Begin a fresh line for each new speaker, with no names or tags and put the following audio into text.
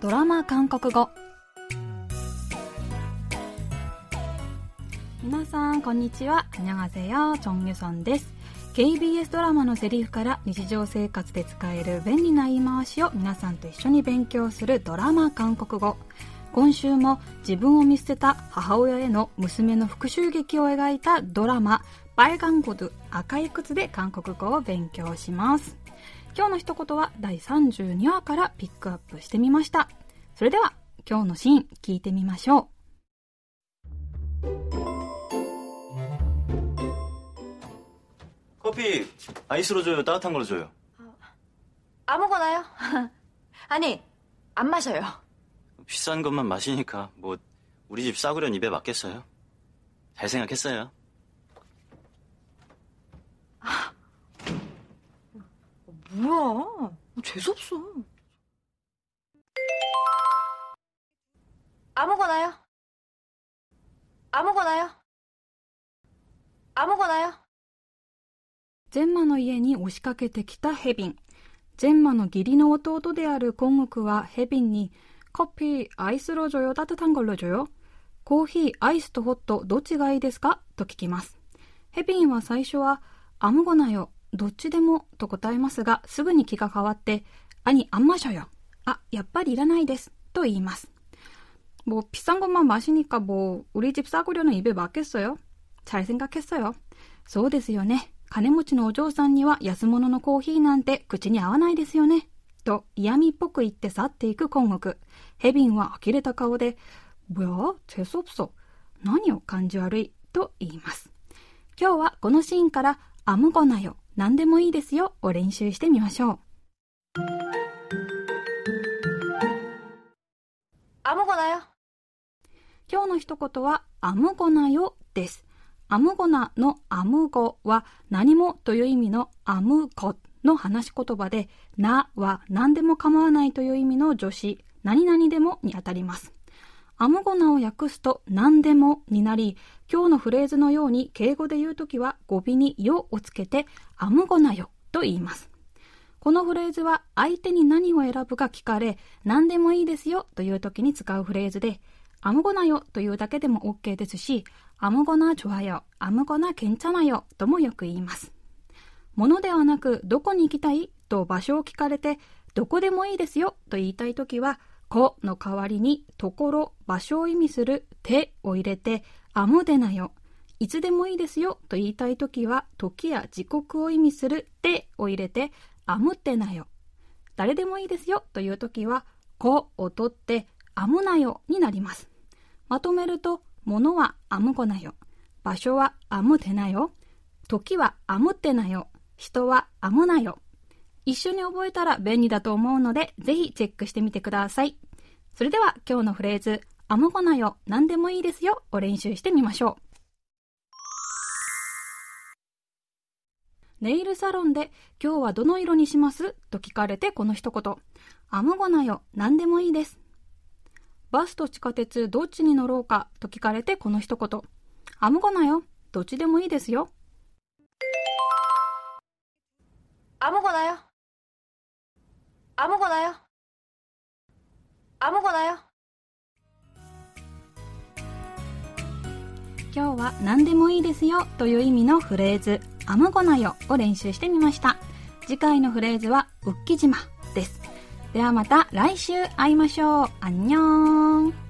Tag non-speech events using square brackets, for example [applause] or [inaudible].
ドラマ韓国語皆さんこんにちは안녕하세요チョンユソンです KBS ドラマのセリフから日常生活で使える便利な言い回しを皆さんと一緒に勉強するドラマ韓国語今週も自分を見捨てた母親への娘の復讐劇を描いたドラマ「バイガンゴドゥ赤い靴」で韓国語を勉強します 今日の一言は第32話からピックアップしてみました。それでは今日のシーン聞いてみましょう。
커피아이스로줘요따뜻한걸로줘요아무거나요 [laughs] 아니안마셔요
비싼것만마시니까뭐우리집싸구려입에맞겠어요잘생각했어요
뭐 야? 재수없 어. 아무거나 요? 아무거나 요? 아무거나 요?
ジェンマの家に押しかけてきたヘビン。ジェンマの義理の弟であるコンゴクはヘビンにコピーアイスロジョ로줘 요? タンゴロジョ 요? コーヒー、アイスとホット、どっちがいいですか?と聞きます。ヘビンは最初は、アムゴナよどっちでもと答えますが、すぐに気が変わって、兄、あんましょよ。あ、やっぱりいらないです。と言います。뭐비싼것만마시니까뭐우리집싸구려는입에맞겠어요잘생각했어요そうですよね。金持ちのお嬢さんには安物のコーヒーなんて口に合わないですよね。と嫌味っぽく言って去っていくコンゴク。ヘビンは呆れた顔で、뭐야재수없어何を感じ悪いと言います。今日はこのシーンからアムゴナよ 何でもいいですよを練習してみましょう。
アムゴナよ。
今日の一言は、アムゴナよです。アムゴナのアムゴは何もという意味のアムゴの話し言葉で、なは何でも構わないという意味の助詞、何々でもにあたります。アムゴナを訳すと何でもになり、今日のフレーズのように敬語で言うときは語尾によをつけてアムゴナよと言います。このフレーズは相手に何を選ぶか聞かれ、何でもいいですよというときに使うフレーズで、アムゴナよというだけでも OK ですし、アムゴナちョアよ、アムゴナケンチャナよともよく言います。ものではなく、どこに行きたい？と場所を聞かれて、どこでもいいですよと言いたいときは、この代わりに、ところ、場所を意味するてを入れて、あむでなよ。いつでもいいですよと言いたいときは、時や時刻を意味するてを入れて、あむってなよ。誰でもいいですよというときは、こを取って、あむなよになります。まとめると、ものはあむこなよ。場所はあむてなよ。時はあむってなよ。人はあむなよ。一緒に覚えたら便利だと思うので、ぜひチェックしてみてください。それでは今日のフレーズ、あむこなよ、何でもいいですよを練習してみましょう。ネイルサロンで今日はどの色にします？と聞かれてこの一言。あむごなよ、何でもいいです。バスと地下鉄どっちに乗ろうか？と聞かれてこの一言。あむごなよ、どっちでもいいですよ。
あむごなよ。 아무거나 요? 아무거나 요?
今日は何でもいいですよという意味のフレーズ「アムゴナよ」を練習してみました。次回のフレーズは「ウッキ島」です。ではまた来週会いましょう。アンニョン。